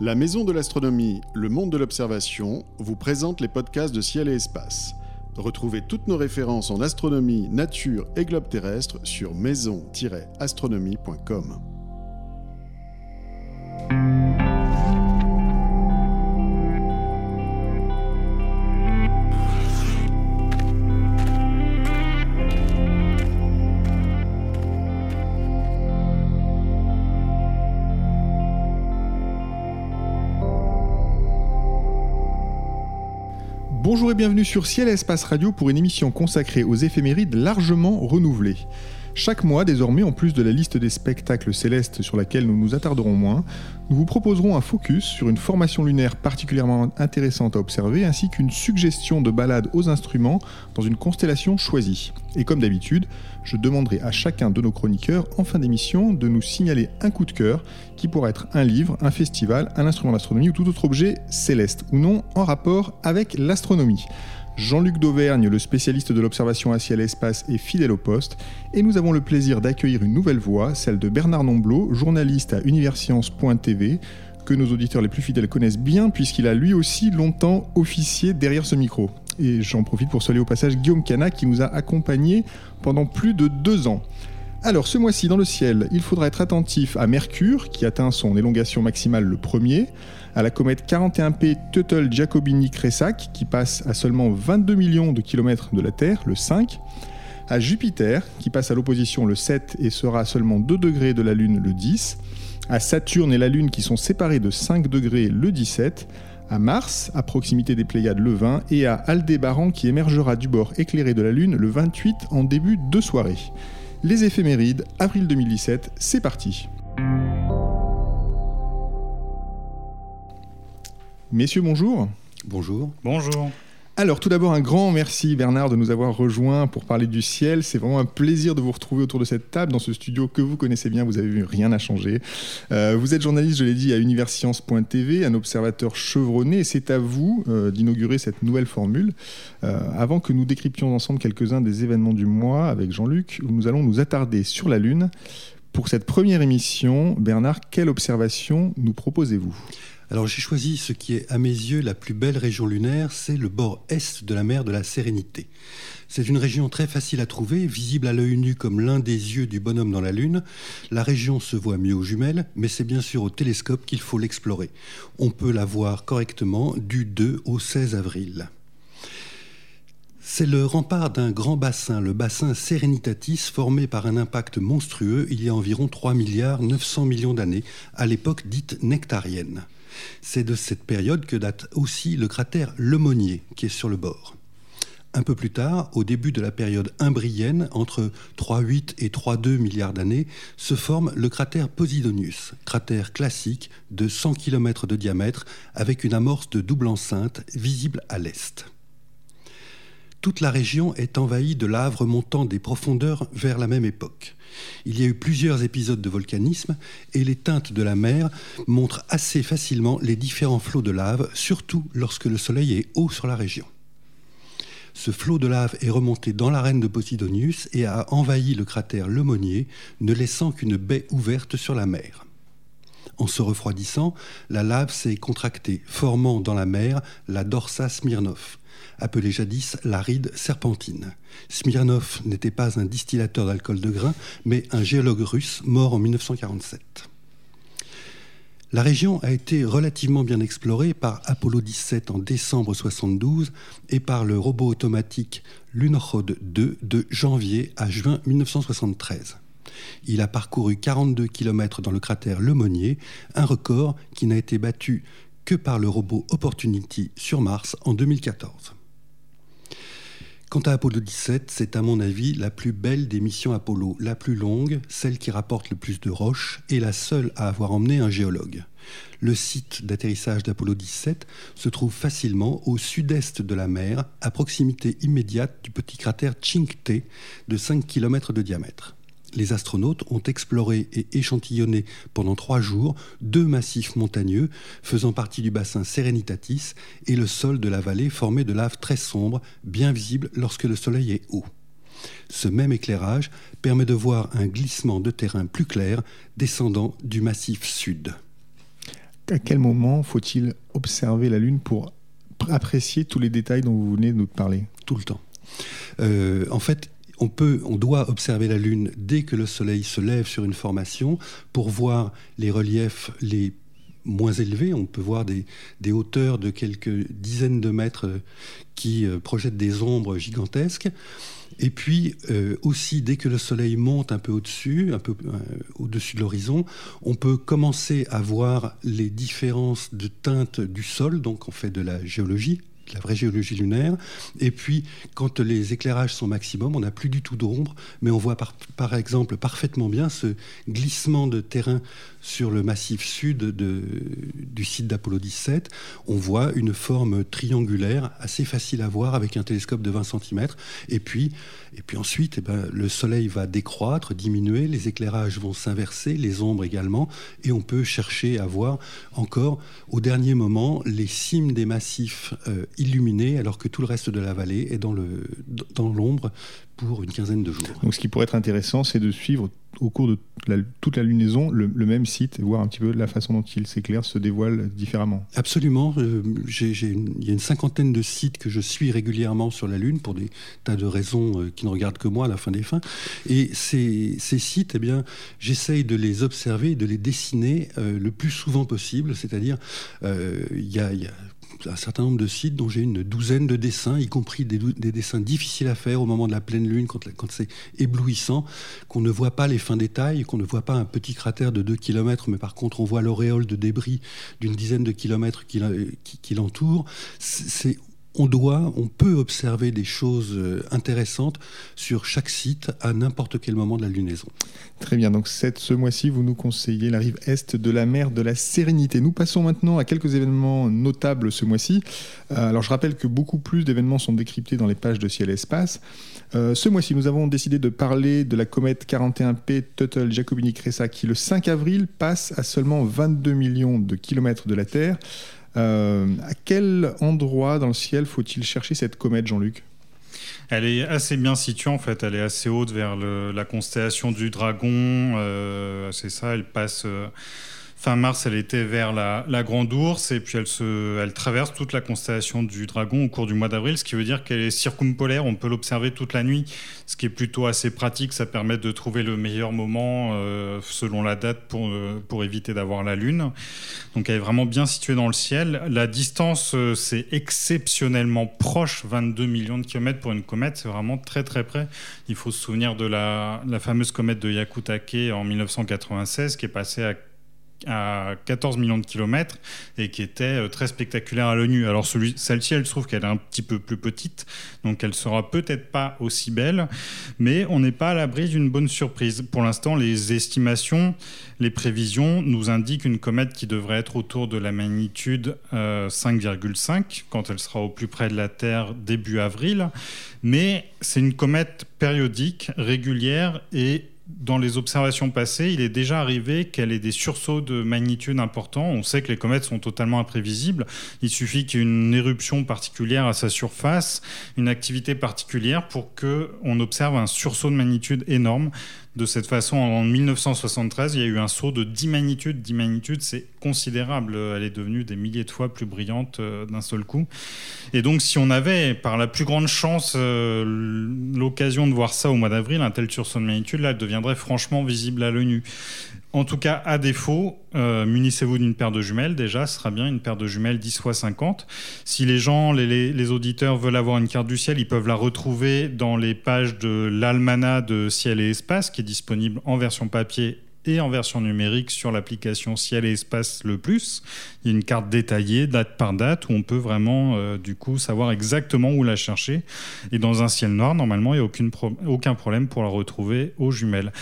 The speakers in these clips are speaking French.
La Maison de l'Astronomie, le monde de l'observation, vous présente les podcasts de Ciel et Espace. Retrouvez toutes nos références en astronomie, nature et globe terrestre sur maison-astronomie.com. Bonjour et bienvenue sur Ciel et Espace Radio pour une émission consacrée aux éphémérides largement renouvelées. Chaque mois, désormais, en plus de la liste des spectacles célestes sur laquelle nous nous attarderons moins, nous vous proposerons un focus sur une formation lunaire particulièrement intéressante à observer, ainsi qu'une suggestion de balade aux instruments dans une constellation choisie. Et comme d'habitude, je demanderai à chacun de nos chroniqueurs en fin d'émission de nous signaler un coup de cœur qui pourra être un livre, un festival, un instrument d'astronomie ou tout autre objet céleste ou non en rapport avec l'astronomie. Jean-Luc Dauvergne, le spécialiste de l'observation à ciel espace, est fidèle au poste. Et nous avons le plaisir d'accueillir une nouvelle voix, celle de Bernard Nomblot, journaliste à Universcience.tv, que nos auditeurs les plus fidèles connaissent bien, puisqu'il a lui aussi longtemps officié derrière ce micro. Et j'en profite pour saluer au passage Guillaume Cana, qui nous a accompagnés pendant plus de deux ans. Alors, ce mois-ci, dans le ciel, il faudra être attentif à Mercure, qui atteint son élongation maximale le premier, à la comète 41P Tuttle-Giacobini-Cressac, qui passe à seulement 22 millions de kilomètres de la Terre, le 5, à Jupiter, qui passe à l'opposition le 7 et sera à seulement 2 degrés de la Lune le 10, à Saturne et la Lune qui sont séparés de 5 degrés le 17, à Mars, à proximité des Pléiades le 20, et à Aldébaran qui émergera du bord éclairé de la Lune le 28 en début de soirée. Les éphémérides, avril 2017, c'est parti. Messieurs, bonjour. Bonjour. Bonjour. Alors tout d'abord un grand merci Bernard de nous avoir rejoints pour parler du ciel. C'est vraiment un plaisir de vous retrouver autour de cette table dans ce studio que vous connaissez bien, vous avez vu, rien n'a changé. Euh, vous êtes journaliste, je l'ai dit, à Universcience.tv, un observateur chevronné et c'est à vous euh, d'inaugurer cette nouvelle formule. Euh, avant que nous décryptions ensemble quelques-uns des événements du mois avec Jean-Luc, nous allons nous attarder sur la Lune. Pour cette première émission, Bernard, quelle observation nous proposez-vous? Alors j'ai choisi ce qui est à mes yeux la plus belle région lunaire, c'est le bord est de la mer de la Sérénité. C'est une région très facile à trouver, visible à l'œil nu comme l'un des yeux du bonhomme dans la Lune. La région se voit mieux aux jumelles, mais c'est bien sûr au télescope qu'il faut l'explorer. On peut la voir correctement du 2 au 16 avril. C'est le rempart d'un grand bassin, le bassin Serenitatis, formé par un impact monstrueux il y a environ 3 milliards 900 millions d'années, à l'époque dite nectarienne. C'est de cette période que date aussi le cratère Lemonnier, qui est sur le bord. Un peu plus tard, au début de la période imbrienne, entre 3,8 et 3,2 milliards d'années, se forme le cratère Posidonius, cratère classique de 100 km de diamètre, avec une amorce de double enceinte visible à l'est. Toute la région est envahie de laves remontant des profondeurs vers la même époque. Il y a eu plusieurs épisodes de volcanisme et les teintes de la mer montrent assez facilement les différents flots de lave, surtout lorsque le soleil est haut sur la région. Ce flot de lave est remonté dans l'arène de Posidonius et a envahi le cratère Lemonnier, ne laissant qu'une baie ouverte sur la mer. En se refroidissant, la lave s'est contractée, formant dans la mer la Dorsa Smirnov, appelée jadis la ride serpentine. Smirnov n'était pas un distillateur d'alcool de grain, mais un géologue russe mort en 1947. La région a été relativement bien explorée par Apollo 17 en décembre 1972 et par le robot automatique Lunokhod 2 de janvier à juin 1973. Il a parcouru 42 km dans le cratère Lemonnier, un record qui n'a été battu que par le robot Opportunity sur Mars en 2014. Quant à Apollo 17, c'est à mon avis la plus belle des missions Apollo, la plus longue, celle qui rapporte le plus de roches et la seule à avoir emmené un géologue. Le site d'atterrissage d'Apollo 17 se trouve facilement au sud-est de la mer, à proximité immédiate du petit cratère Chingte de 5 km de diamètre les astronautes ont exploré et échantillonné pendant trois jours deux massifs montagneux faisant partie du bassin Serenitatis et le sol de la vallée formé de lave très sombre, bien visible lorsque le soleil est haut. Ce même éclairage permet de voir un glissement de terrain plus clair descendant du massif sud. à quel moment faut-il observer la Lune pour apprécier tous les détails dont vous venez de nous parler? Tout le temps. Euh, en fait, on, doit observer la Lune dès que le Soleil se lève sur une formation pour voir les reliefs les moins élevés. On peut voir des, hauteurs de quelques dizaines de mètres qui euh, projettent des ombres gigantesques. Et puis euh, aussi, dès que le soleil monte un peu au-dessus, un peu euh, au-dessus de l'horizon, on peut commencer à voir les différences de teinte du sol, donc on fait de la géologie la vraie géologie lunaire. Et puis, quand les éclairages sont maximum, on n'a plus du tout d'ombre, mais on voit par, par, exemple parfaitement bien ce glissement de terrain sur le massif sud de, du site d'Apollo 17. On voit une forme triangulaire assez facile à voir avec un télescope de 20 cm. Et puis, et puis ensuite, eh ben, le soleil va décroître, diminuer, les éclairages vont s'inverser, les ombres également, et on peut chercher à voir encore au dernier moment les cimes des massifs euh, illuminés, alors que tout le reste de la vallée est dans l'ombre pour une quinzaine de jours. Donc ce qui pourrait être intéressant, c'est de suivre au cours de toute la lunaison le, même site et voir un petit peu la façon dont il s'éclaire, se dévoile différemment. Absolument. Euh, il y a une cinquantaine de sites que je suis régulièrement sur la Lune pour des tas de raisons euh, qui ne regardent que moi à la fin des fins. Et ces, sites, eh bien, j'essaye de les observer, de les dessiner euh, le plus souvent possible. C'est-à-dire, il y a un certain nombre de sites dont j'ai une douzaine de dessins, y compris des, dessins difficiles à faire au moment de la pleine lune, quand, c'est éblouissant, qu'on ne voit pas les fins détails, qu'on ne voit pas un petit cratère de 2 km, mais par contre on voit l'auréole de débris d'une dizaine de kilomètres qui, qui l'entoure. On doit, on peut observer des choses euh, intéressantes sur chaque site à n'importe quel moment de la lunaison. Très bien, donc cette, ce mois-ci, vous nous conseillez la rive est de la mer de la Sérénité. Nous passons maintenant à quelques événements notables ce mois-ci. Euh, alors je rappelle que beaucoup plus d'événements sont décryptés dans les pages de Ciel et Espace. Euh, ce mois-ci, nous avons décidé de parler de la comète 41P Tuttle Jacobini Cressa qui le 5 avril passe à seulement 22 millions de kilomètres de la Terre. Euh, à quel endroit dans le ciel faut-il chercher cette comète, Jean-Luc? Elle est assez bien située en fait, elle est assez haute vers la constellation du Dragon, euh, c'est ça, elle passe euh, Fin mars, elle était vers la, Grande Ourse et puis elle, se, elle traverse toute la constellation du Dragon au cours du mois d'avril, ce qui veut dire qu'elle est circumpolaire. On peut l'observer toute la nuit, ce qui est plutôt assez pratique. Ça permet de trouver le meilleur moment euh, selon la date pour, euh, pour éviter d'avoir la Lune. Donc elle est vraiment bien située dans le ciel. La distance, euh, c'est exceptionnellement proche, 22 millions de kilomètres pour une comète. C'est vraiment très très près. Il faut se souvenir de la, la fameuse comète de Yakutake en 1996 qui est passée à à 14 millions de kilomètres et qui était euh, très spectaculaire à l'ONU. Alors celle-ci, elle se trouve qu'elle est un petit peu plus petite, donc elle sera peut-être pas aussi belle, mais on n'est pas à l'abri d'une bonne surprise. Pour l'instant, les estimations, les prévisions nous indiquent une comète qui devrait être autour de la magnitude 5,5 euh, quand elle sera au plus près de la Terre début avril, mais c'est une comète périodique, régulière et dans les observations passées, il est déjà arrivé qu'elle ait des sursauts de magnitude importants. On sait que les comètes sont totalement imprévisibles. Il suffit qu'il y ait une éruption particulière à sa surface, une activité particulière pour qu'on observe un sursaut de magnitude énorme. De cette façon, en 1973, il y a eu un saut de 10 magnitudes. 10 magnitudes, c'est considérable. Elle est devenue des milliers de fois plus brillante euh, d'un seul coup. Et donc, si on avait, par la plus grande chance, euh, l'occasion de voir ça au mois d'avril, un tel sursaut de magnitude, là, elle deviendrait franchement visible à l'œil nu. En tout cas, à défaut, euh, munissez-vous d'une paire de jumelles. Déjà, ce sera bien une paire de jumelles 10 x 50. Si les gens, les, auditeurs veulent avoir une carte du ciel, ils peuvent la retrouver dans les pages de l'Almanach de Ciel et Espace, qui est disponible en version papier et en version numérique sur l'application Ciel et Espace Le Plus. Il y a une carte détaillée, date par date, où on peut vraiment, euh, du coup, savoir exactement où la chercher. Et dans un ciel noir, normalement, il n'y a aucun problème pour la retrouver aux jumelles.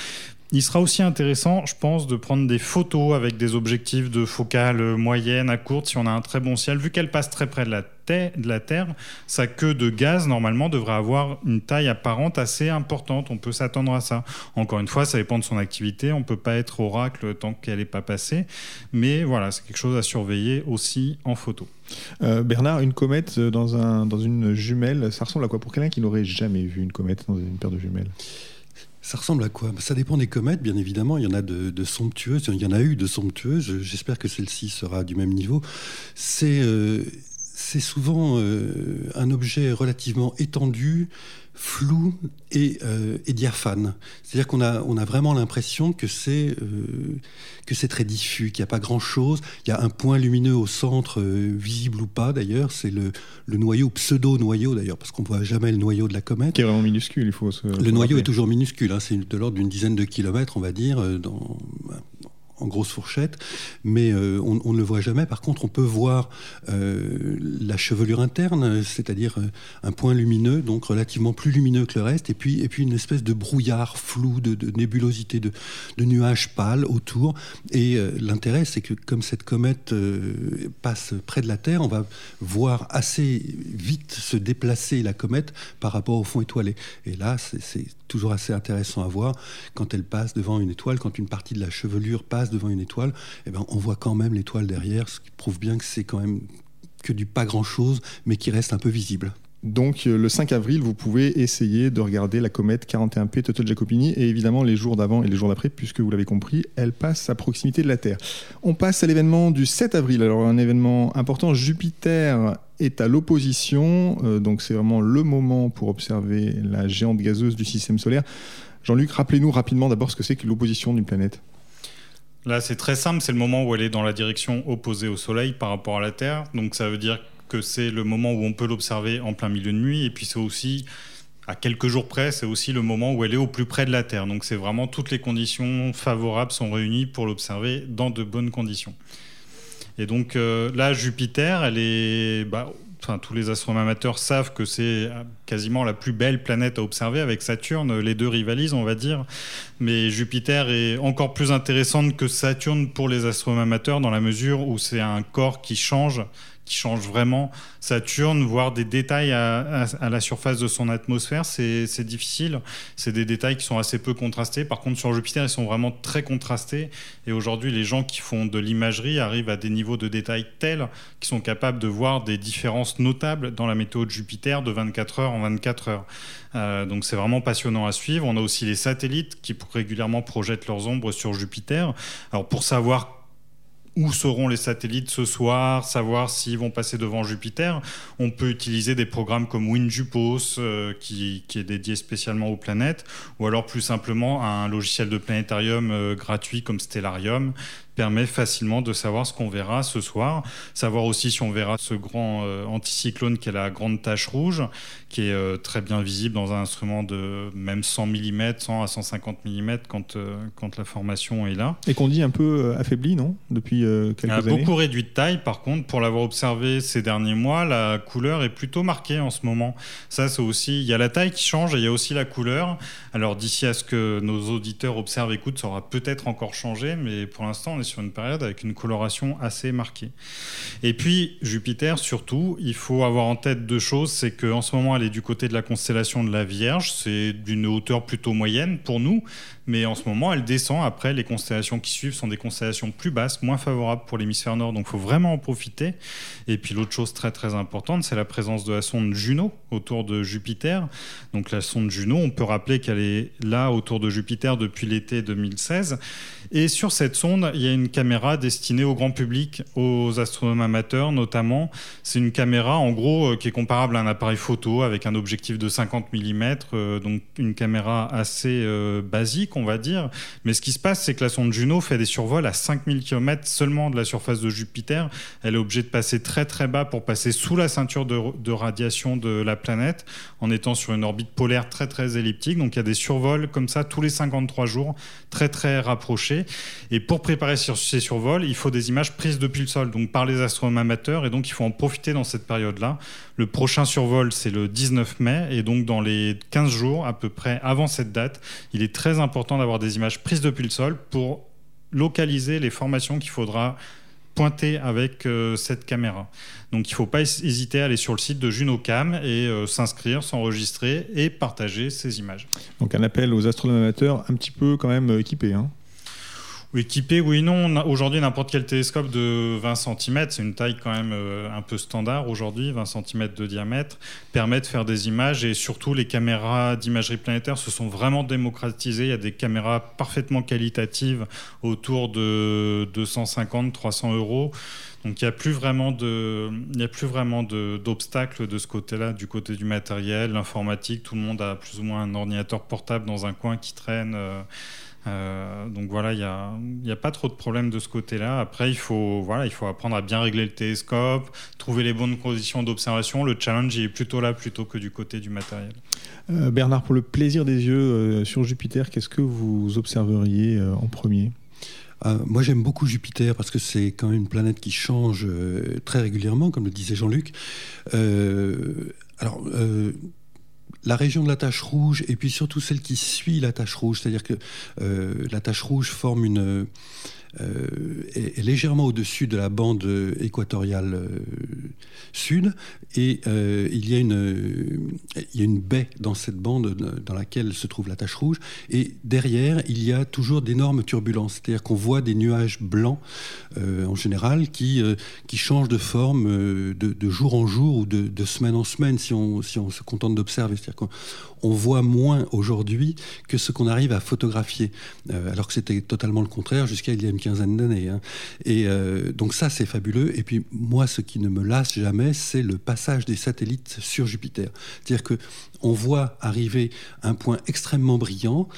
Il sera aussi intéressant, je pense, de prendre des photos avec des objectifs de focale moyenne à courte si on a un très bon ciel. Vu qu'elle passe très près de la, de la Terre, sa queue de gaz, normalement, devrait avoir une taille apparente assez importante. On peut s'attendre à ça. Encore une fois, ça dépend de son activité. On ne peut pas être oracle tant qu'elle n'est pas passée. Mais voilà, c'est quelque chose à surveiller aussi en photo. Euh, Bernard, une comète dans, un, dans une jumelle, ça ressemble à quoi? Pour quelqu'un qui n'aurait jamais vu une comète dans une paire de jumelles? Ça ressemble à quoi? Ça dépend des comètes, bien évidemment. Il y en a de, somptueuses, il y en a eu de somptueuses. J'espère que celle-ci sera du même niveau. C'est euh, c'est souvent euh, un objet relativement étendu, flou et, euh, diaphane. C'est-à-dire qu'on a, on a vraiment l'impression que c'est euh, que c'est très diffus, qu'il n'y a pas grand-chose. Il y a un point lumineux au centre, visible ou pas d'ailleurs. C'est le, le, noyau, pseudo-noyau d'ailleurs, parce qu'on ne voit jamais le noyau de la comète. Qui est vraiment minuscule, il faut se. Le noyau est toujours minuscule, hein. c'est de l'ordre d'une dizaine de kilomètres, on va dire, dans, en grosse fourchette, mais euh, on, ne le voit jamais. Par contre, on peut voir euh, la chevelure interne, c'est-à-dire euh, un point lumineux, donc relativement plus lumineux que le reste, et puis, et puis une espèce de brouillard flou, de, nébulosité, de, nuages pâles autour. Et l'intérêt, c'est que comme cette comète passe près de la Terre, on va voir assez vite se déplacer la comète par rapport au fond étoilé. Et là, c'est toujours assez intéressant à voir quand elle passe devant une étoile, quand une partie de la chevelure passe devant une étoile, eh ben, on voit quand même l'étoile derrière, ce qui prouve bien que c'est quand même que du pas grand-chose, mais qui reste un peu visible. Donc euh, le 5 avril, vous pouvez essayer de regarder la comète 41P Toto-Giacopini et évidemment les jours d'avant et les jours d'après, puisque vous l'avez compris, elle passe à proximité de la Terre. On passe à l'événement du 7 avril. Alors un événement important, Jupiter est à l'opposition, euh, donc c'est vraiment le moment pour observer la géante gazeuse du système solaire. Jean-Luc, rappelez-nous rapidement d'abord ce que c'est que l'opposition d'une planète. Là, c'est très simple, c'est le moment où elle est dans la direction opposée au Soleil par rapport à la Terre. Donc ça veut dire que c'est le moment où on peut l'observer en plein milieu de nuit. Et puis c'est aussi, à quelques jours près, c'est aussi le moment où elle est au plus près de la Terre. Donc c'est vraiment toutes les conditions favorables sont réunies pour l'observer dans de bonnes conditions. Et donc euh, là, Jupiter, elle est... Bah, Enfin, tous les astronomes amateurs savent que c'est quasiment la plus belle planète à observer avec Saturne. Les deux rivalisent, on va dire. Mais Jupiter est encore plus intéressante que Saturne pour les astronomes amateurs dans la mesure où c'est un corps qui change qui change vraiment. Saturne, voir des détails à, la surface de son atmosphère, c'est difficile. C'est des détails qui sont assez peu contrastés. Par contre, sur Jupiter, ils sont vraiment très contrastés. Et aujourd'hui, les gens qui font de l'imagerie arrivent à des niveaux de détails tels qu'ils sont capables de voir des différences notables dans la météo de Jupiter de 24 heures en 24 heures. Euh, donc c'est vraiment passionnant à suivre. On a aussi les satellites qui régulièrement projettent leurs ombres sur Jupiter. Alors pour savoir où seront les satellites ce soir, savoir s'ils vont passer devant Jupiter. On peut utiliser des programmes comme WinJupos, euh, qui, est dédié spécialement aux planètes, ou alors plus simplement un logiciel de planétarium euh, gratuit comme Stellarium, permet facilement de savoir ce qu'on verra ce soir, savoir aussi si on verra ce grand euh, anticyclone qui est la grande tache rouge, qui est euh, très bien visible dans un instrument de même 100 mm, 100 à 150 mm quand, euh, quand la formation est là. Et qu'on dit un peu affaibli, non? Depuis quelques a beaucoup réduit de taille, par contre, pour l'avoir observé ces derniers mois, la couleur est plutôt marquée en ce moment. Ça, c'est aussi, il y a la taille qui change et il y a aussi la couleur. Alors d'ici à ce que nos auditeurs observent, écoutent, ça aura peut-être encore changé, mais pour l'instant, on est sur une période avec une coloration assez marquée. Et puis Jupiter, surtout, il faut avoir en tête deux choses. C'est qu'en ce moment, elle est du côté de la constellation de la Vierge. C'est d'une hauteur plutôt moyenne pour nous, mais en ce moment, elle descend. Après, les constellations qui suivent sont des constellations plus basses, moins favorables pour l'hémisphère nord. Donc, il faut vraiment en profiter. Et puis, l'autre chose très très importante, c'est la présence de la sonde Juno autour de Jupiter. Donc, la sonde Juno, on peut rappeler qu'elle est là autour de Jupiter depuis l'été 2016. Et sur cette sonde, il y a une caméra destinée au grand public, aux astronomes amateurs notamment. C'est une caméra, en gros, euh, qui est comparable à un appareil photo avec un objectif de 50 mm, euh, donc une caméra assez euh, basique on va dire. Mais ce qui se passe, c'est que la sonde Juno fait des survols à 5000 km seulement de la surface de Jupiter. Elle est obligée de passer très très bas pour passer sous la ceinture de, radiation de la planète en étant sur une orbite polaire très très elliptique. Donc il y a des survols comme ça tous les 53 jours, très très rapprochés. Et pour préparer ces survols, il faut des images prises depuis le sol, donc par les astronomes amateurs. Et donc il faut en profiter dans cette période-là. Le prochain survol, c'est le 19 mai. Et donc dans les 15 jours à peu près avant cette date, il est très important d'avoir des images prises depuis le sol pour localiser les formations qu'il faudra pointer avec euh, cette caméra. Donc il ne faut pas hésiter à aller sur le site de Junocam et euh, s'inscrire, s'enregistrer et partager ces images. Donc un appel aux astronomes amateurs un petit peu quand même euh, équipés. Hein. Équipé, oui, non. Aujourd'hui, n'importe quel télescope de 20 cm, c'est une taille quand même euh, un peu standard aujourd'hui, 20 cm de diamètre, permet de faire des images et surtout les caméras d'imagerie planétaire se sont vraiment démocratisées. Il y a des caméras parfaitement qualitatives autour de 250-300 euros. Donc il n'y a plus vraiment a plus vraiment d'obstacles de, ce côté-là, du côté du matériel, l'informatique. Tout le monde a plus ou moins un ordinateur portable dans un coin qui traîne. Euh, euh, donc voilà, il n'y a, y a, pas trop de problèmes de ce côté-là. Après, il faut, voilà, il faut apprendre à bien régler le télescope, trouver les bonnes conditions d'observation. Le challenge est plutôt là plutôt que du côté du matériel. Euh, Bernard, pour le plaisir des yeux sur Jupiter, qu'est-ce que vous observeriez en premier? Euh, moi, j'aime beaucoup Jupiter parce que c'est quand même une planète qui change euh, très régulièrement, comme le disait Jean-Luc. Euh, alors, la région de la tache rouge et puis surtout celle qui suit la tache rouge, c'est-à-dire que la tache rouge forme une euh, est, légèrement au-dessus de la bande équatoriale euh, sud. Et euh, il, y a une, il y a une baie dans cette bande dans laquelle se trouve la tache rouge. Et derrière il y a toujours d'énormes turbulences, c'est-à-dire qu'on voit des nuages blancs en général qui, qui changent de forme de, jour en jour ou de, semaine en semaine si on, si on se contente d'observer. On voit moins aujourd'hui que ce qu'on arrive à photographier, euh, alors que c'était totalement le contraire jusqu'à il y a une quinzaine d'années. Hein. Et euh, donc ça, c'est fabuleux. Et puis moi, ce qui ne me lasse jamais, c'est le passage des satellites sur Jupiter. C'est-à-dire que on voit arriver un point extrêmement brillant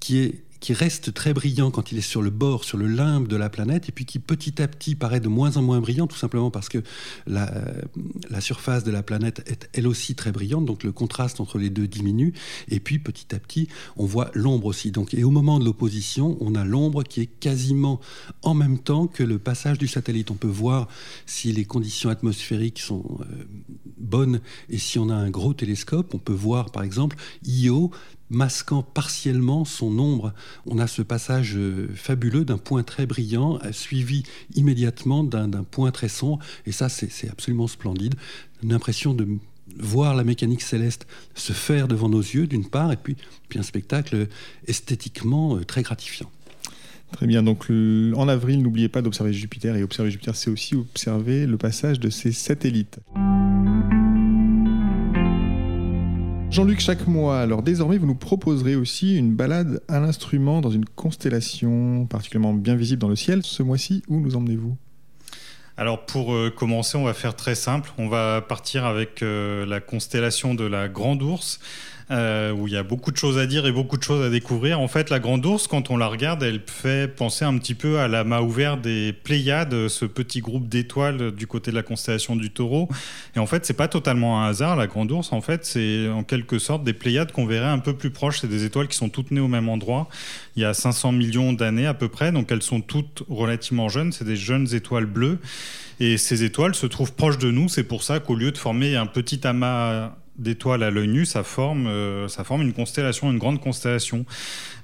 qui est qui reste très brillant quand il est sur le bord, sur le limbe de la planète, et puis qui petit à petit paraît de moins en moins brillant, tout simplement parce que la, la, surface de la planète est elle aussi très brillante, donc le contraste entre les deux diminue, et puis petit à petit, on voit l'ombre aussi. Donc, et au moment de l'opposition, on a l'ombre qui est quasiment en même temps que le passage du satellite. On peut voir si les conditions atmosphériques sont euh, bonnes, et si on a un gros télescope, on peut voir par exemple Io masquant partiellement son ombre. On a ce passage euh, fabuleux d'un point très brillant, euh, suivi immédiatement d'un point très sombre, et ça c'est absolument splendide. Une impression de voir la mécanique céleste se faire devant nos yeux d'une part, et puis, puis un spectacle esthétiquement euh, très gratifiant. Très bien, donc en avril, n'oubliez pas d'observer Jupiter, et observer Jupiter, c'est aussi observer le passage de ses satellites. Jean-Luc, chaque mois, alors désormais, vous nous proposerez aussi une balade à l'instrument dans une constellation particulièrement bien visible dans le ciel. Ce mois-ci, où nous emmenez-vous? Alors pour euh, commencer, on va faire très simple. On va partir avec euh, la constellation de la Grande Ourse. Euh, où il y a beaucoup de choses à dire et beaucoup de choses à découvrir. En fait, la Grande Ourse, quand on la regarde, elle fait penser un petit peu à la mât ouverte des Pléiades, ce petit groupe d'étoiles du côté de la constellation du Taureau. Et en fait, c'est pas totalement un hasard. La Grande Ourse, en fait, c'est en quelque sorte des Pléiades qu'on verrait un peu plus proches. C'est des étoiles qui sont toutes nées au même endroit. Il y a 500 millions d'années à peu près, donc elles sont toutes relativement jeunes. C'est des jeunes étoiles bleues. Et ces étoiles se trouvent proches de nous. C'est pour ça qu'au lieu de former un petit amas d'étoiles à l'œil nu, ça forme, euh, ça forme une constellation, une grande constellation.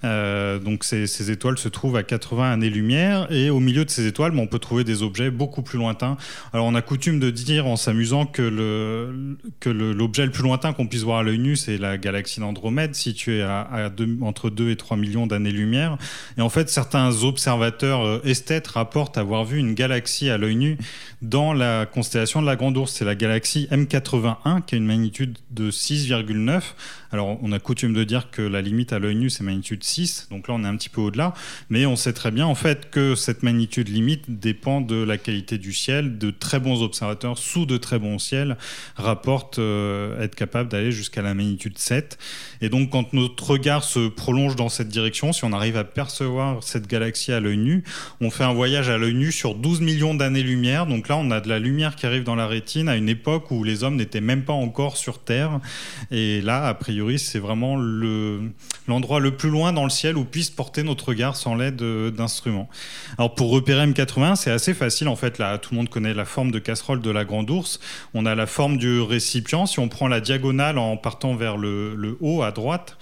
Euh, donc ces, étoiles se trouvent à 80 années-lumière et au milieu de ces étoiles, on peut trouver des objets beaucoup plus lointains. Alors on a coutume de dire en s'amusant que le que l'objet le, plus lointain qu'on puisse voir à l'œil nu, c'est la galaxie d'Andromède, située à, entre 2 et 3 millions d'années-lumière. Et en fait, certains observateurs euh, esthètes rapportent avoir vu une galaxie à l'œil nu dans la constellation de la Grande Ourse. C'est la galaxie M81 qui a une magnitude de 6,9 alors, on a coutume de dire que la limite à l'œil nu, c'est magnitude 6, donc là, on est un petit peu au-delà, mais on sait très bien, en fait, que cette magnitude limite dépend de la qualité du ciel. De très bons observateurs sous de très bons ciels rapportent euh, être capables d'aller jusqu'à la magnitude 7. Et donc, quand notre regard se prolonge dans cette direction, si on arrive à percevoir cette galaxie à l'œil nu, on fait un voyage à l'œil nu sur 12 millions d'années-lumière. Donc là, on a de la lumière qui arrive dans la rétine à une époque où les hommes n'étaient même pas encore sur Terre. Et là, a priori, c'est vraiment l'endroit le, plus loin dans le ciel où puisse porter notre regard sans l'aide d'instruments. Alors pour repérer M80, c'est assez facile en fait. Là, tout le monde connaît la forme de casserole de la grande ours. On a la forme du récipient. Si on prend la diagonale en partant vers le, haut à droite,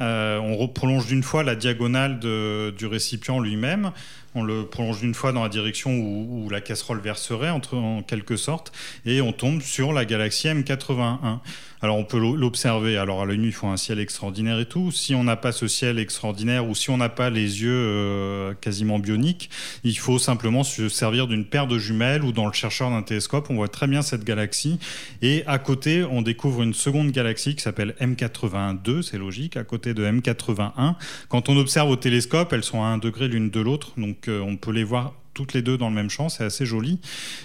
euh, on prolonge d'une fois la diagonale du récipient lui-même on le prolonge d'une fois dans la direction où, la casserole verserait, en quelque sorte, et on tombe sur la galaxie M81. Alors on peut l'observer. Alors à l'œil nu, il faut un ciel extraordinaire et tout. Si on n'a pas ce ciel extraordinaire ou si on n'a pas les yeux euh, quasiment bioniques, il faut simplement se servir d'une paire de jumelles ou dans le chercheur d'un télescope, on voit très bien cette galaxie. Et à côté, on découvre une seconde galaxie qui s'appelle M82, c'est logique, à côté de M81. Quand on observe au télescope, elles sont à un degré l'une de l'autre, donc euh, on peut les voir toutes les deux dans le même champ, c'est assez joli.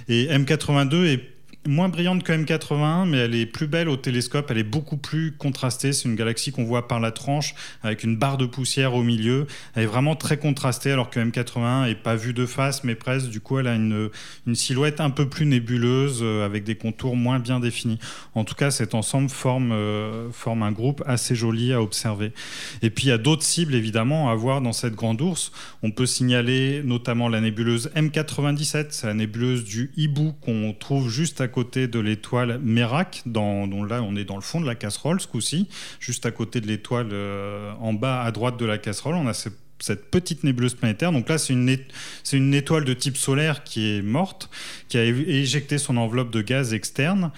Et M82 est moins brillante que M81, mais elle est plus belle au télescope, elle est beaucoup plus contrastée. C'est une galaxie qu'on voit par la tranche, avec une barre de poussière au milieu. Elle est vraiment très contrastée, alors que M81 n'est pas vue de face, mais presque. Du coup, elle a une, une silhouette un peu plus nébuleuse, euh, avec des contours moins bien définis. En tout cas, cet ensemble forme, euh, forme un groupe assez joli à observer. Et puis, il y a d'autres cibles, évidemment, à voir dans cette grande ours. On peut signaler notamment la nébuleuse M97, c'est la nébuleuse du hibou qu'on trouve juste à côté de l'étoile Merak, dont là on est dans le fond de la casserole ce coup-ci, juste à côté de l'étoile euh, en bas à droite de la casserole. On a cette cette petite nébuleuse planétaire. Donc là, c'est une, c'est une étoile de type solaire qui est morte, qui a éjecté son enveloppe de gaz externe.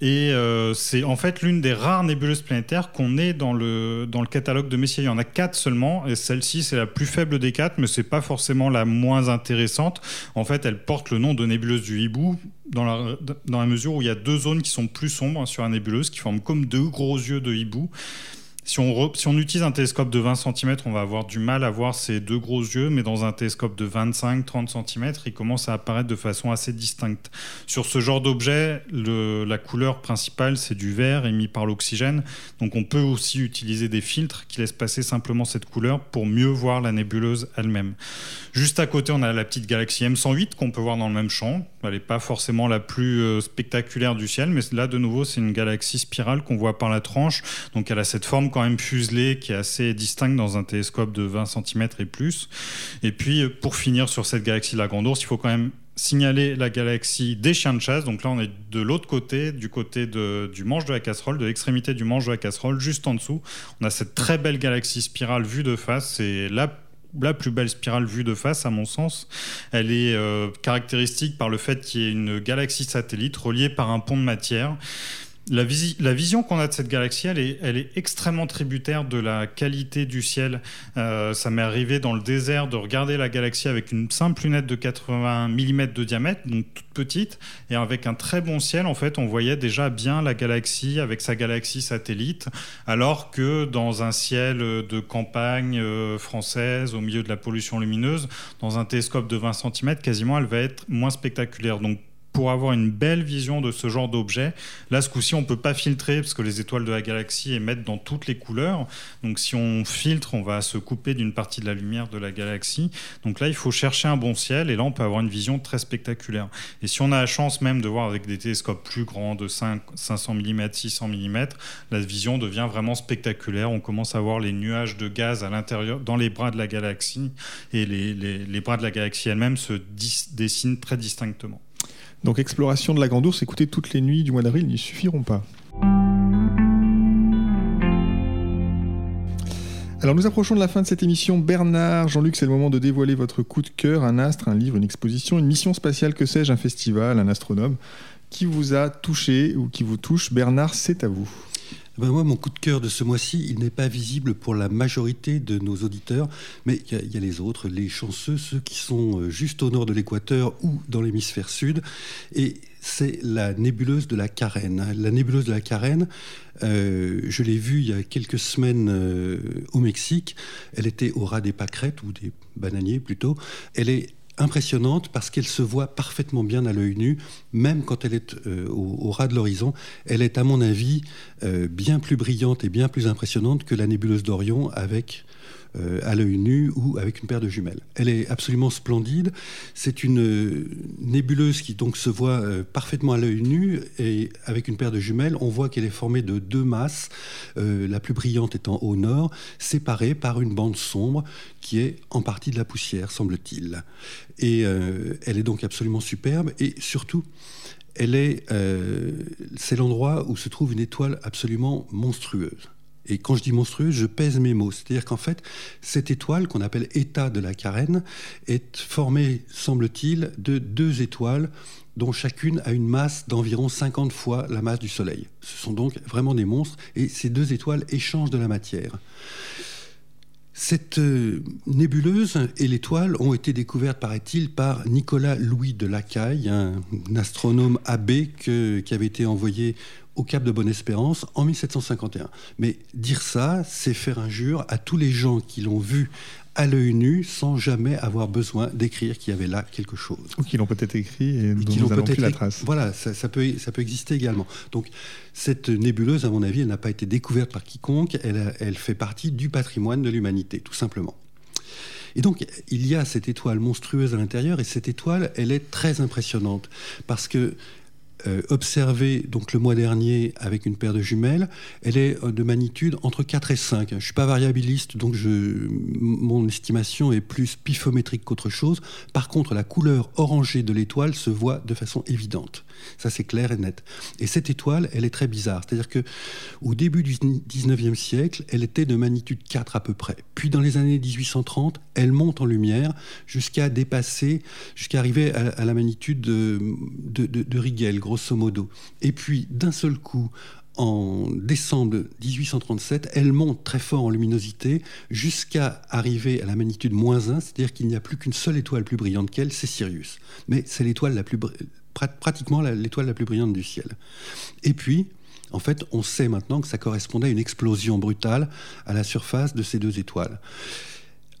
Et euh, c'est en fait l'une des rares nébuleuses planétaires qu'on ait dans le, dans le catalogue de Messier. Il y en a quatre seulement, et celle-ci, c'est la plus faible des quatre, mais c'est pas forcément la moins intéressante. En fait, elle porte le nom de nébuleuse du hibou dans la, dans la mesure où il y a deux zones qui sont plus sombres sur la nébuleuse, qui forment comme deux gros yeux de hibou. Si on, utilise un télescope de 20 cm, on va avoir du mal à voir ces deux gros yeux, mais dans un télescope de 25-30 cm, il commence à apparaître de façon assez distincte. Sur ce genre d'objet, la couleur principale, c'est du vert émis par l'oxygène. Donc on peut aussi utiliser des filtres qui laissent passer simplement cette couleur pour mieux voir la nébuleuse elle-même. Juste à côté, on a la petite galaxie M108 qu'on peut voir dans le même champ. Elle n'est pas forcément la plus euh, spectaculaire du ciel, mais là, de nouveau, c'est une galaxie spirale qu'on voit par la tranche. Donc elle a cette forme quand même fuselée qui est assez distincte dans un télescope de 20 cm et plus. Et puis, pour finir sur cette galaxie de la Grande Ourse, il faut quand même signaler la galaxie des chiens de chasse. Donc là, on est de l'autre côté, du côté du manche de la casserole, de l'extrémité du manche de la casserole, juste en dessous. On a cette très belle galaxie spirale vue de face. C'est la la plus belle spirale vue de face, à mon sens. Elle est euh, caractéristique par le fait qu'il y ait une galaxie satellite reliée par un pont de matière la, vision qu'on a de cette galaxie, elle est, extrêmement tributaire de la qualité du ciel. Euh, ça m'est arrivé dans le désert de regarder la galaxie avec une simple lunette de 80 mm de diamètre, donc toute petite, et avec un très bon ciel, en fait, on voyait déjà bien la galaxie avec sa galaxie satellite, alors que dans un ciel de campagne euh, française, au milieu de la pollution lumineuse, dans un télescope de 20 cm, quasiment, elle va être moins spectaculaire. Donc pour avoir une belle vision de ce genre d'objet. Là, ce coup-ci, on ne peut pas filtrer parce que les étoiles de la galaxie émettent dans toutes les couleurs. Donc, si on filtre, on va se couper d'une partie de la lumière de la galaxie. Donc là, il faut chercher un bon ciel et là, on peut avoir une vision très spectaculaire. Et si on a la chance même de voir avec des télescopes plus grands, de 5, 500 mm, 600 mm, la vision devient vraiment spectaculaire. On commence à voir les nuages de gaz à l'intérieur, dans les bras de la galaxie et les, les bras de la galaxie elle-même se dessinent très distinctement. Donc exploration de la Grande Ourse, écoutez toutes les nuits du mois d'avril n'y suffiront pas. Alors nous approchons de la fin de cette émission. Bernard, Jean-Luc, c'est le moment de dévoiler votre coup de cœur, un astre, un livre, une exposition, une mission spatiale, que sais-je, un festival, un astronome, qui vous a touché ou qui vous touche? Bernard, c'est à vous. Ben moi, mon coup de cœur de ce mois-ci, il n'est pas visible pour la majorité de nos auditeurs, mais il y, a les autres, les chanceux, ceux qui sont euh, juste au nord de l'équateur ou dans l'hémisphère sud. Et c'est la nébuleuse de la Carène. La nébuleuse de la Carène, euh, je l'ai vue il y a quelques semaines euh, au Mexique. Elle était au ras des pâquerettes, ou des bananiers plutôt. Elle est impressionnante parce qu'elle se voit parfaitement bien à l'œil nu, même quand elle est euh, au, ras de l'horizon. Elle est, à mon avis, euh, bien plus brillante et bien plus impressionnante que la nébuleuse d'Orion avec euh, à l'œil nu ou avec une paire de jumelles. Elle est absolument splendide. C'est une euh, nébuleuse qui donc se voit euh, parfaitement à l'œil nu et avec une paire de jumelles, on voit qu'elle est formée de deux masses, la plus brillante étant au nord, séparée par une bande sombre qui est en partie de la poussière, semble-t-il. Et elle est donc absolument superbe et surtout, elle est, c'est l'endroit où se trouve une étoile absolument monstrueuse Et quand je dis monstrueuse, je pèse mes mots. C'est-à-dire qu'en fait, cette étoile qu'on appelle état de la carène est formée, semble-t-il, de deux étoiles dont chacune a une masse d'environ 50 fois la masse du Soleil. Ce sont donc vraiment des monstres, et ces deux étoiles échangent de la matière. Cette euh, nébuleuse et l'étoile ont été découvertes, paraît-il, par Nicolas Louis de Lacaille, un astronome abbé qui avait été envoyé au Cap de Bonne-Espérance en 1751. Mais dire ça, c'est faire injure à tous les gens qui l'ont vu à l'œil nu sans jamais avoir besoin d'écrire qu'il y avait là quelque chose. Ou qui l'ont peut-être écrit et dont nous n'avons plus la trace. Voilà, ça, peut, ça peut exister également. Donc cette nébuleuse, à mon avis, elle n'a pas été découverte par quiconque, elle, elle fait partie du patrimoine de l'humanité, tout simplement. Et donc, il y a cette étoile monstrueuse à l'intérieur, et cette étoile, elle est très impressionnante, parce que observée donc le mois dernier avec une paire de jumelles, elle est euh, de magnitude entre 4 et 5. Je ne suis pas variabiliste, donc mon estimation est plus pifométrique qu'autre chose. Par contre, la couleur orangée de l'étoile se voit de façon évidente. Ça, c'est clair et net. Et cette étoile, elle est très bizarre. C'est-à-dire que au début du 19e siècle, elle était de magnitude 4 à peu près. Puis dans les années 1830, elle monte en lumière jusqu'à dépasser, jusqu'à arriver à, la magnitude de, Rigel, grosso modo. Et puis, d'un seul coup, en décembre 1837, elle monte très fort en luminosité jusqu'à arriver à la magnitude moins 1, c'est-à-dire qu'il n'y a plus qu'une seule étoile plus brillante qu'elle, c'est Sirius. Mais c'est l'étoile la plus pratiquement l'étoile la plus brillante du ciel. Et puis, en fait, on sait maintenant que ça correspondait à une explosion brutale à la surface de ces deux étoiles.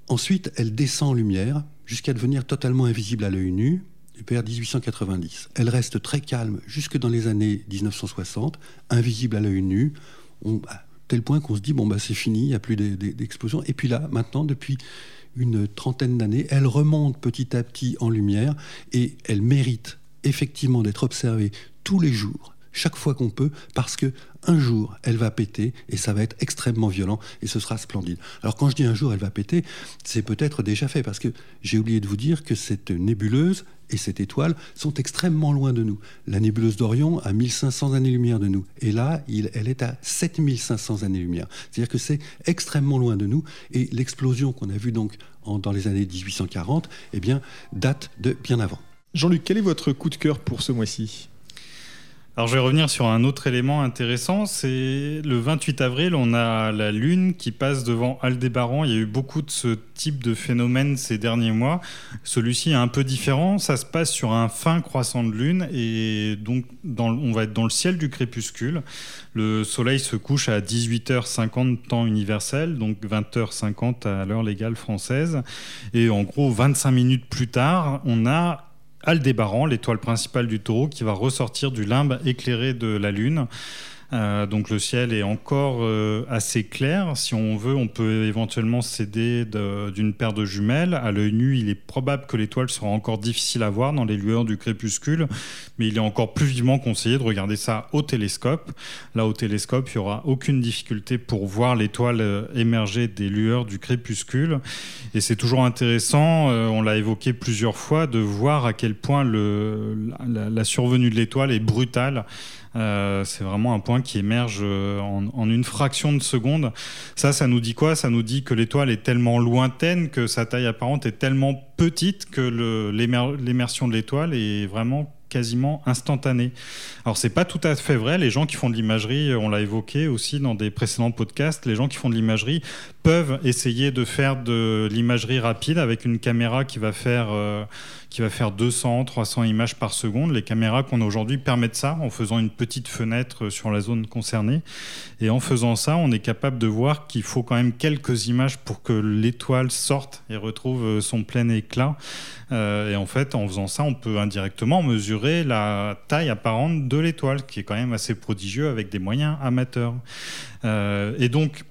Ensuite, elle descend en lumière jusqu'à devenir totalement invisible à l'œil nu vers 1890. Elle reste très calme jusque dans les années 1960, invisible à l'œil nu, à tel point qu'on se dit bon bah c'est fini, il n'y a plus d'explosion. Et puis là, maintenant, depuis une trentaine d'années, elle remonte petit à petit en lumière et elle mérite effectivement d'être observée tous les jours, chaque fois qu'on peut, parce que un jour, elle va péter et ça va être extrêmement violent et ce sera splendide. Alors quand je dis un jour, elle va péter, c'est peut-être déjà fait parce que j'ai oublié de vous dire que cette nébuleuse et cette étoile sont extrêmement loin de nous. La nébuleuse d'Orion a 1500 années-lumière de nous et là, elle est à 7500 années-lumière. C'est-à-dire que c'est extrêmement loin de nous et l'explosion qu'on a vue donc dans les années 1840, eh bien, date de bien avant. Jean-Luc, quel est votre coup de cœur pour ce mois-ci? Alors je vais revenir sur un autre élément intéressant, c'est le 28 avril, on a la Lune qui passe devant Aldébaran. Il y a eu beaucoup de ce type de phénomène ces derniers mois. Celui-ci est un peu différent, ça se passe sur un fin croissant de Lune et donc on va être dans le ciel du crépuscule. Le Soleil se couche à 18h50 temps universel, donc 20h50 à l'heure légale française. Et en gros, 25 minutes plus tard, on a Aldébaran, l'étoile principale du taureau, qui va ressortir du limbe éclairé de la Lune. Euh, donc le ciel est encore euh, assez clair. Si on veut, on peut éventuellement s'aider d'une paire de jumelles. À l'œil nu, il est probable que l'étoile sera encore difficile à voir dans les lueurs du crépuscule, mais il est encore plus vivement conseillé de regarder ça au télescope. Là, au télescope, il n'y aura aucune difficulté pour voir l'étoile euh, émerger des lueurs du crépuscule. Et c'est toujours intéressant, on l'a évoqué plusieurs fois, de voir à quel point la survenue de l'étoile est brutale. Euh, c'est vraiment un point qui émerge euh, en, une fraction de seconde. Ça, ça nous dit quoi? Ça nous dit que l'étoile est tellement lointaine que sa taille apparente est tellement petite que l'immersion de l'étoile est vraiment quasiment instantanée. Alors c'est pas tout à fait vrai, les gens qui font de l'imagerie, on l'a évoqué aussi dans des précédents podcasts, les gens qui font de l'imagerie peuvent essayer de faire de l'imagerie rapide avec une caméra qui va faire euh, qui va faire 200, 300 images par seconde. Les caméras qu'on a aujourd'hui permettent ça en faisant une petite fenêtre sur la zone concernée. Et en faisant ça, on est capable de voir qu'il faut quand même quelques images pour que l'étoile sorte et retrouve son plein éclat. Euh, et en fait, en faisant ça, on peut indirectement mesurer la taille apparente de l'étoile, qui est quand même assez prodigieux avec des moyens amateurs. Euh, et donc,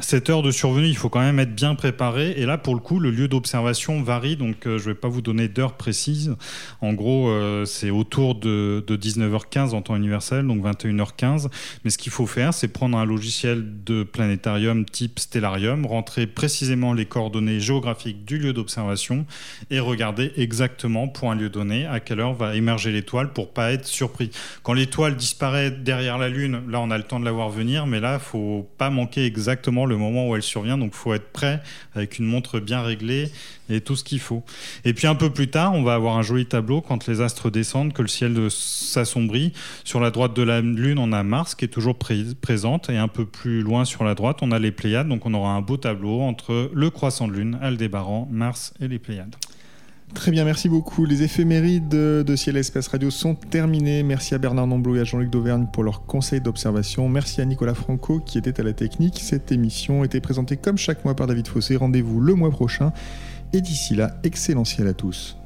cette heure de survenue, il faut quand même être bien préparé. Et là, pour le coup, le lieu d'observation varie. Donc, euh, je ne vais pas vous donner d'heure précise. En gros, euh, c'est autour de, 19h15 en temps universel, donc 21h15. Mais ce qu'il faut faire, c'est prendre un logiciel de planétarium type Stellarium, rentrer précisément les coordonnées géographiques du lieu d'observation et regarder exactement pour un lieu donné à quelle heure va émerger l'étoile pour pas être surpris. Quand l'étoile disparaît derrière la Lune, là, on a le temps de la voir venir, mais là, faut pas manquer exactement le moment où elle survient. Donc, faut être prêt avec une montre bien réglée et tout ce qu'il faut. Et puis, un peu plus tard, on va avoir un joli tableau quand les astres descendent, que le ciel s'assombrit. Sur la droite de la Lune, on a Mars qui est toujours présente. Et un peu plus loin sur la droite, on a les Pléiades. Donc, on aura un beau tableau entre le croissant de Lune, Aldébaran, Mars et les Pléiades. Très bien, merci beaucoup. Les éphémérides de Ciel et Espace Radio sont terminées. Merci à Bernard Nomblot et à Jean-Luc Dauvergne pour leurs conseils d'observation. Merci à Nicolas Franco qui était à la technique. Cette émission était présentée comme chaque mois par David Fossé. Rendez-vous le mois prochain. Et d'ici là, excellent ciel à tous.